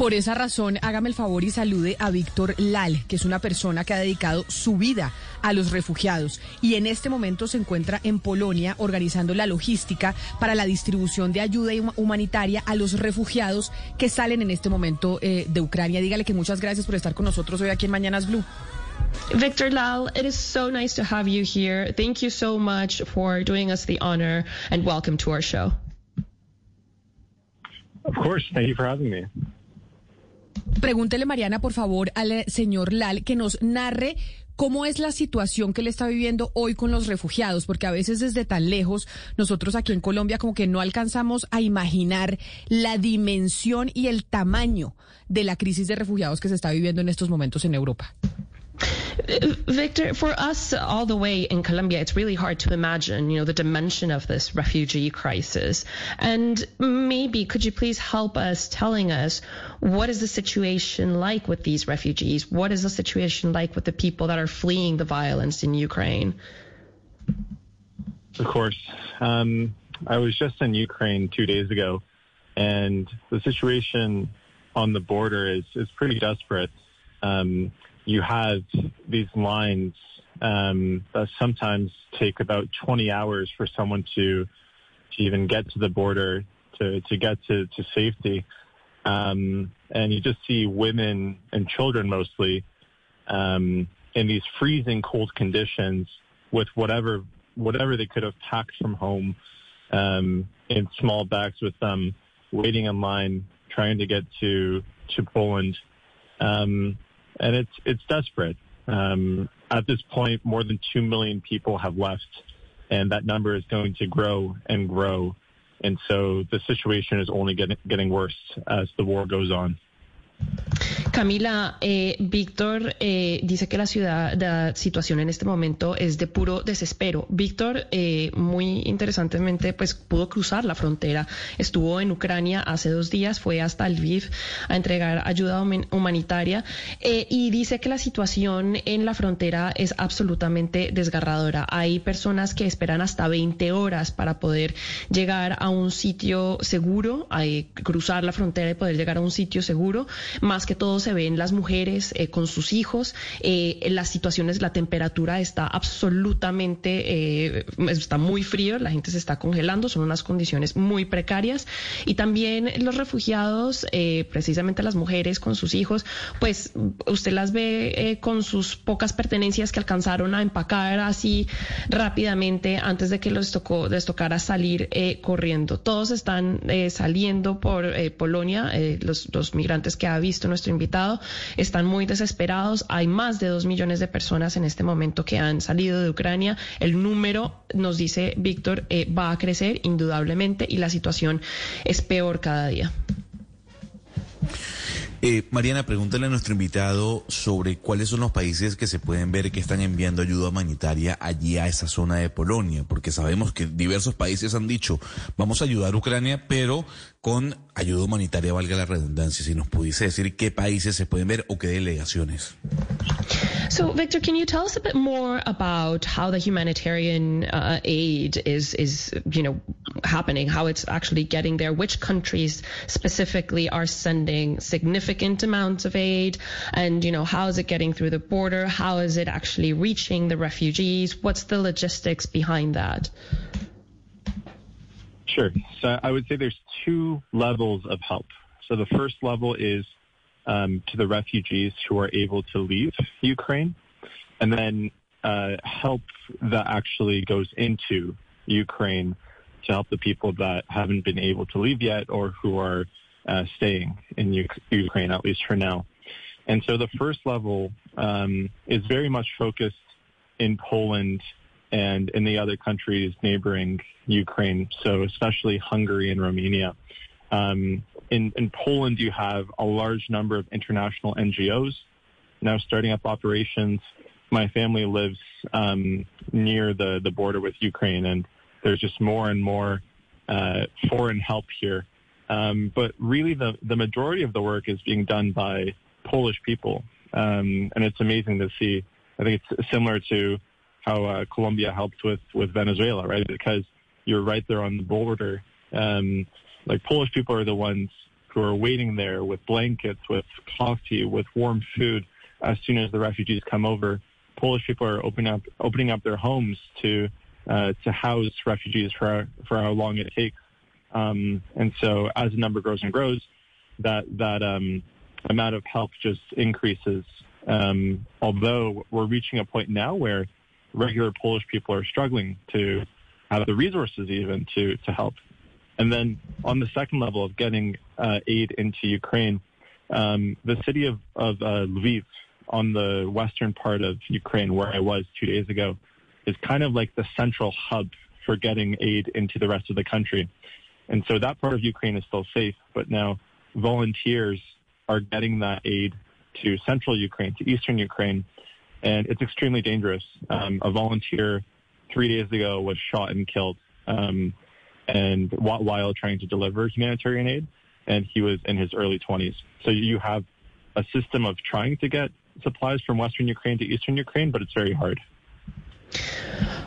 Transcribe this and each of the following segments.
Por esa razón, hágame el favor y salude a Víctor Lal, que es una persona que ha dedicado su vida a los refugiados y en este momento se encuentra en Polonia organizando la logística para la distribución de ayuda humanitaria a los refugiados que salen en este momento eh, de Ucrania. Dígale que muchas gracias por estar con nosotros hoy aquí en Mañanas Blue. Victor Lal, it is so nice to have you here. Thank you so much for doing us the honor and welcome to our show. Of course. Thank you for having me. Pregúntele, Mariana, por favor, al señor Lal que nos narre cómo es la situación que él está viviendo hoy con los refugiados, porque a veces desde tan lejos nosotros aquí en Colombia como que no alcanzamos a imaginar la dimensión y el tamaño de la crisis de refugiados que se está viviendo en estos momentos en Europa. Victor, for us all the way in Colombia, it's really hard to imagine, you know, the dimension of this refugee crisis. And maybe could you please help us telling us what is the situation like with these refugees? What is the situation like with the people that are fleeing the violence in Ukraine? Of course. Um, I was just in Ukraine two days ago, and the situation on the border is, is pretty desperate. Um, you have these lines um, that sometimes take about 20 hours for someone to to even get to the border to to get to to safety. Um, and you just see women and children mostly um, in these freezing cold conditions with whatever whatever they could have packed from home um, in small bags with them, waiting in line, trying to get to to Poland. Um, and it's it's desperate. Um, at this point, more than two million people have left, and that number is going to grow and grow. And so the situation is only getting getting worse as the war goes on. Camila, eh, Víctor eh, dice que la ciudad, la situación en este momento es de puro desespero. Víctor, eh, muy interesantemente, pues pudo cruzar la frontera. Estuvo en Ucrania hace dos días, fue hasta Lviv a entregar ayuda humanitaria y dice que la situación en la frontera es absolutamente desgarradora. Hay personas que esperan hasta 20 horas para poder llegar a un sitio seguro, hay cruzar la frontera y poder llegar a un sitio seguro. Más que todo se ven las mujeres eh, con sus hijos. Eh, las situaciones, la temperatura está absolutamente, eh, está muy frío, la gente se está congelando, son unas condiciones muy precarias. Y también los refugiados, precisamente las mujeres con sus hijos, pues usted las ve con sus pocas pertenencias que alcanzaron a empacar así rápidamente antes de que les tocó les tocara salir corriendo. Todos están saliendo por Polonia, los, los migrantes que ha visto nuestro invitado, están muy desesperados. Hay más de dos millones de personas en este momento que han salido de Ucrania. El número, nos dice Víctor, eh, va a crecer indudablemente y la situación es peor cada día. Eh, Mariana, pregúntale a nuestro invitado sobre cuáles son los países que se pueden ver que están enviando ayuda humanitaria allí a esa zona de Polonia, porque sabemos que diversos países han dicho, vamos a ayudar a Ucrania, pero con ayuda humanitaria, valga la redundancia, si nos pudiese decir qué países se pueden ver o qué delegaciones. So, Victor, can you tell us a bit more about how the humanitarian uh, aid is, is, you know, happening, how it's actually getting there, which countries specifically are sending significant amounts of aid, and, you know, how is it getting through the border? How is it actually reaching the refugees? What's the logistics behind that? Sure. So I would say there's two levels of help. So the first level is um, to the refugees who are able to leave Ukraine, and then uh, help that actually goes into Ukraine to help the people that haven't been able to leave yet or who are uh, staying in U- Ukraine, at least for now. And so the first level um, is very much focused in Poland and in the other countries neighboring Ukraine, so especially Hungary and Romania. Um, in, in Poland, you have a large number of international NGOs now starting up operations. My family lives um, near the, the border with Ukraine, and there's just more and more uh, foreign help here. Um, but really, the, the majority of the work is being done by Polish people, um, and it's amazing to see. I think it's similar to how uh, Colombia helped with, with Venezuela, right? Because you're right there on the border. Um, like Polish people are the ones who are waiting there with blankets, with coffee, with warm food. As soon as the refugees come over, Polish people are opening up opening up their homes to uh, to house refugees for for how long it takes. Um, and so, as the number grows and grows, that that um, amount of help just increases. Um, although we're reaching a point now where regular Polish people are struggling to have the resources even to to help. And then on the second level of getting uh, aid into Ukraine, um, the city of, of uh, Lviv on the western part of Ukraine, where I was two days ago, is kind of like the central hub for getting aid into the rest of the country. And so that part of Ukraine is still safe, but now volunteers are getting that aid to central Ukraine, to eastern Ukraine, and it's extremely dangerous. Um, a volunteer three days ago was shot and killed, um, and while trying to deliver humanitarian aid, and he was in his early 20s. So you have a system of trying to get supplies from western Ukraine to eastern Ukraine, but it's very hard.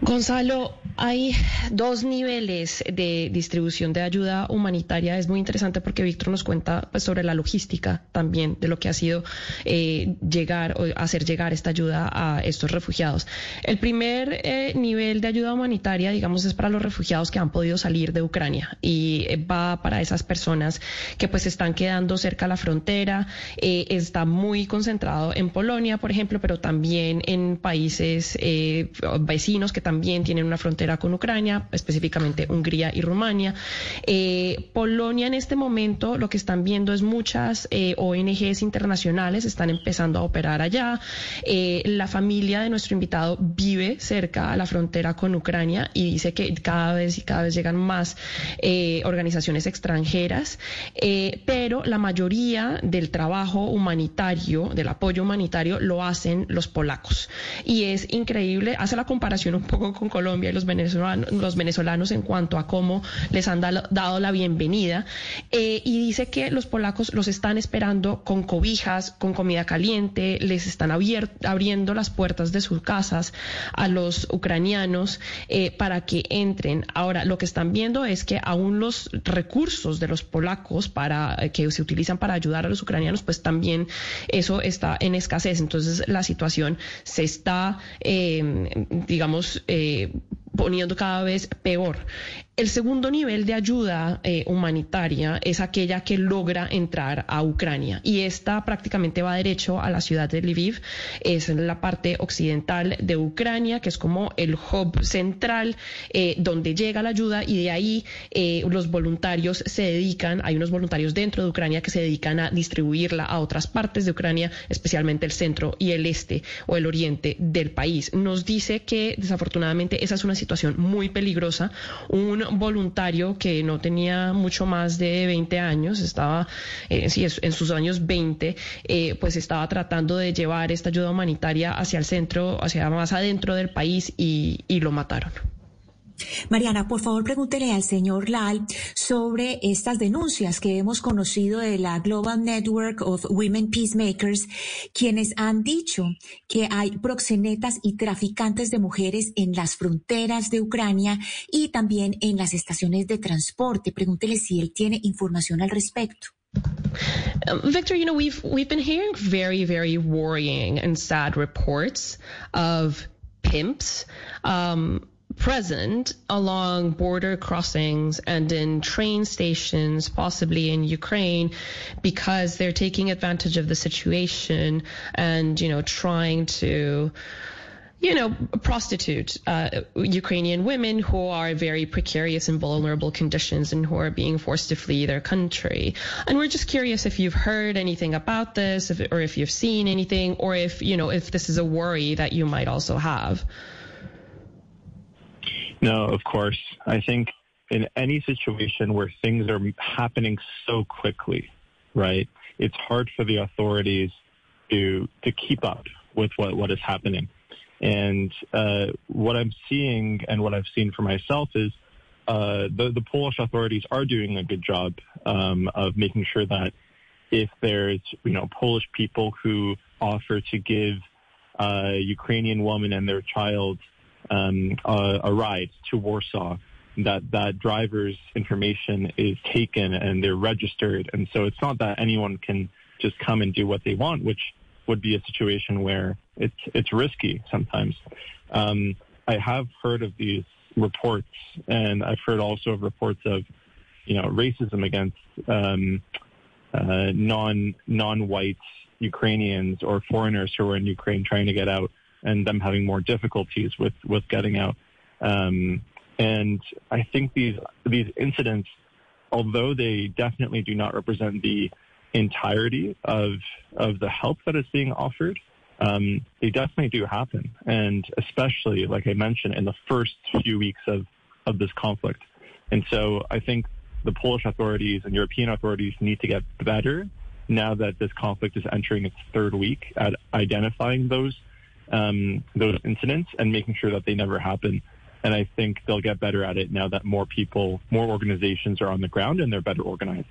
Gonzalo, hay dos niveles de distribución de ayuda humanitaria. Es muy interesante porque Víctor nos cuenta pues, sobre la logística también de lo que ha sido eh, llegar o hacer llegar esta ayuda a estos refugiados. El primer eh, nivel de ayuda humanitaria, digamos, es para los refugiados que han podido salir de Ucrania y eh, va para esas personas que pues están quedando cerca de la frontera. está muy concentrado en Polonia, por ejemplo, pero también en países vecinos que también tienen una frontera con Ucrania, específicamente Hungría y Rumania. Eh, Polonia en este momento lo que están viendo es muchas eh, ONGs internacionales están empezando a operar allá. Eh, la familia de nuestro invitado vive cerca a la frontera con Ucrania y dice que cada vez y cada vez llegan más organizaciones extranjeras, pero la mayoría del trabajo humanitario, del apoyo humanitario, lo hacen los polacos. Y es increíble, hace la comparación un poco con Colombia y los venezolanos, los venezolanos en cuanto a cómo les han dado la bienvenida. Eh, y dice que los polacos los están esperando con cobijas, con comida caliente, les están abriendo las puertas de sus casas a los ucranianos eh, para que entren. Ahora, lo que están viendo es que aún los recursos de los polacos para eh, que se utilizan para ayudar a los ucranianos, pues también eso está en escasez. Entonces, la situación se está, digamos, eh, poniendo cada vez peor. El segundo nivel de ayuda eh, humanitaria es aquella que logra entrar a Ucrania y esta prácticamente va derecho a la ciudad de Lviv. Es la parte occidental de Ucrania, que es como el hub central eh, donde llega la ayuda y de ahí eh, los voluntarios se dedican, hay unos voluntarios dentro de Ucrania que se dedican a distribuirla a otras partes de Ucrania, especialmente el centro y el este o el oriente del país. Nos dice que desafortunadamente esa es una situación muy peligrosa. Voluntario que no tenía mucho más de 20 años, estaba eh, en sus años 20, eh, pues estaba tratando de llevar esta ayuda humanitaria hacia el centro, hacia más adentro del país y lo mataron. Mariana, por favor, pregúntele al señor Lal sobre estas denuncias que hemos conocido de la Global Network of Women Peacemakers, quienes han dicho que hay proxenetas y traficantes de mujeres en las fronteras de Ucrania y también en las estaciones de transporte. Pregúntele si él tiene información al respecto. Um, Victor, you know, we've we've been hearing very, very worrying and sad reports of pimps. Um, present along border crossings and in train stations, possibly in Ukraine, because they're taking advantage of the situation and, you know, trying to you know, prostitute uh, Ukrainian women who are very precarious and vulnerable conditions and who are being forced to flee their country. And we're just curious if you've heard anything about this, if, or if you've seen anything, or if you know if this is a worry that you might also have. No, of course. I think in any situation where things are happening so quickly, right, it's hard for the authorities to to keep up with what, what is happening. And uh, what I'm seeing and what I've seen for myself is uh, the, the Polish authorities are doing a good job um, of making sure that if there's you know Polish people who offer to give a Ukrainian woman and their child um, a, a, ride to Warsaw, that that driver's information is taken and they're registered. And so it's not that anyone can just come and do what they want, which would be a situation where it's it's risky sometimes. Um, I have heard of these reports, and I've heard also of reports of you know racism against um, uh, non non-white Ukrainians or foreigners who are in Ukraine trying to get out, and them having more difficulties with with getting out. Um, and I think these these incidents, although they definitely do not represent the entirety of of the help that is being offered, um, they definitely do happen, and especially like I mentioned in the first few weeks of of this conflict. And so I think the Polish authorities and European authorities need to get better now that this conflict is entering its third week at identifying those um, those incidents and making sure that they never happen. And I think they'll get better at it now that more people, more organizations are on the ground and they're better organized.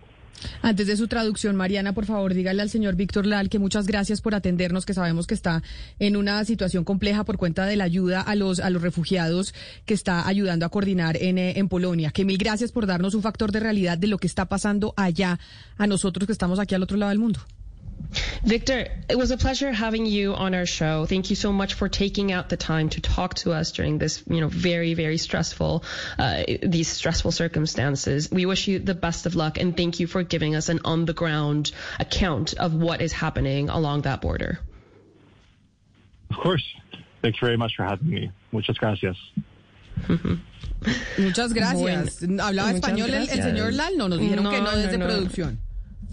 Antes de su traducción, Mariana, por favor, dígale al señor Víctor Lal que muchas gracias por atendernos, que sabemos que está en una situación compleja por cuenta de la ayuda a los, a los refugiados que está ayudando a coordinar en, eh, en Polonia. Que mil gracias por darnos un factor de realidad de lo que está pasando allá a nosotros que estamos aquí al otro lado del mundo. Victor, it was a pleasure having you on our show. Thank you so much for taking out the time to talk to us during this, you know, very, very stressful, uh, these stressful circumstances. We wish you the best of luck and thank you for giving us an on the ground account of what is happening along that border. Of course. Thanks very much for having me. Muchas gracias. Muchas gracias. Bueno, ¿Hablaba muchas español el, el señor Lal? No, nos dijeron No, que no no, desde no. producción.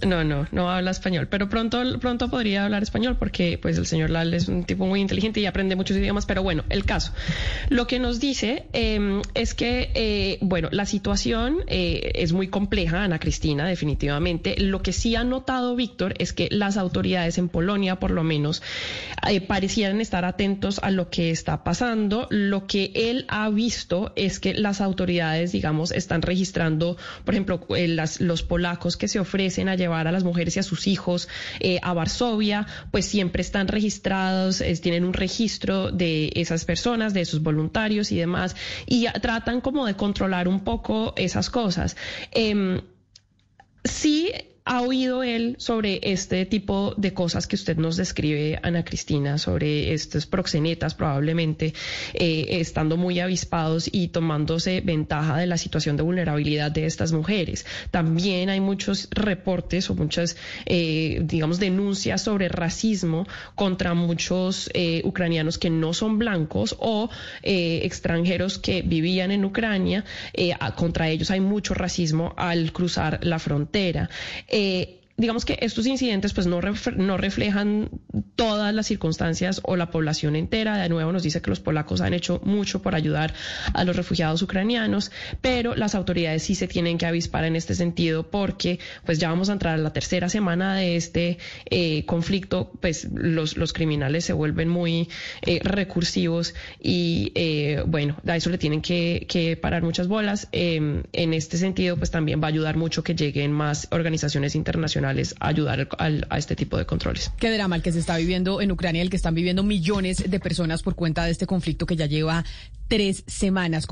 No, no, no habla español, pero pronto, pronto podría hablar español porque pues el señor Lal es un tipo muy inteligente y aprende muchos idiomas, pero bueno, el caso. Lo que nos dice eh, es que, eh, bueno, la situación eh, es muy compleja, Ana Cristina, definitivamente. Lo que sí ha notado Víctor es que las autoridades en Polonia, por lo menos, eh, parecieran estar atentos a lo que está pasando. Lo que él ha visto es que las autoridades, digamos, están registrando, por ejemplo, los polacos que se ofrecen a llevar a las mujeres y a sus hijos eh, a Varsovia, pues siempre están registrados, es- tienen un registro de esas personas, de esos voluntarios y demás, y tratan como de controlar un poco esas cosas. Em, sí ha oído él sobre este tipo de cosas que usted nos describe, Ana Cristina, sobre estos proxenetas probablemente eh, estando muy avispados y tomándose ventaja de la situación de vulnerabilidad de estas mujeres. También hay muchos reportes o muchas, eh, digamos, denuncias sobre racismo contra muchos eh, ucranianos que no son blancos o extranjeros que vivían en Ucrania. Contra ellos hay mucho racismo al cruzar la frontera. Eh, digamos que estos incidentes pues no, ref- no reflejan todas las circunstancias o la población entera. De nuevo nos dice que los polacos han hecho mucho por ayudar a los refugiados ucranianos, pero las autoridades sí se tienen que avispar en este sentido porque pues ya vamos a entrar a la tercera semana de este eh, conflicto, pues los, los criminales se vuelven muy eh, recursivos y eh, bueno, a eso le tienen que, que parar muchas bolas. Eh, en este sentido pues también va a ayudar mucho que lleguen más organizaciones internacionales ayudar a este tipo de controles. Qué drama el que se está viviendo en Ucrania, el que están viviendo millones de personas por cuenta de este conflicto que ya lleva tres semanas.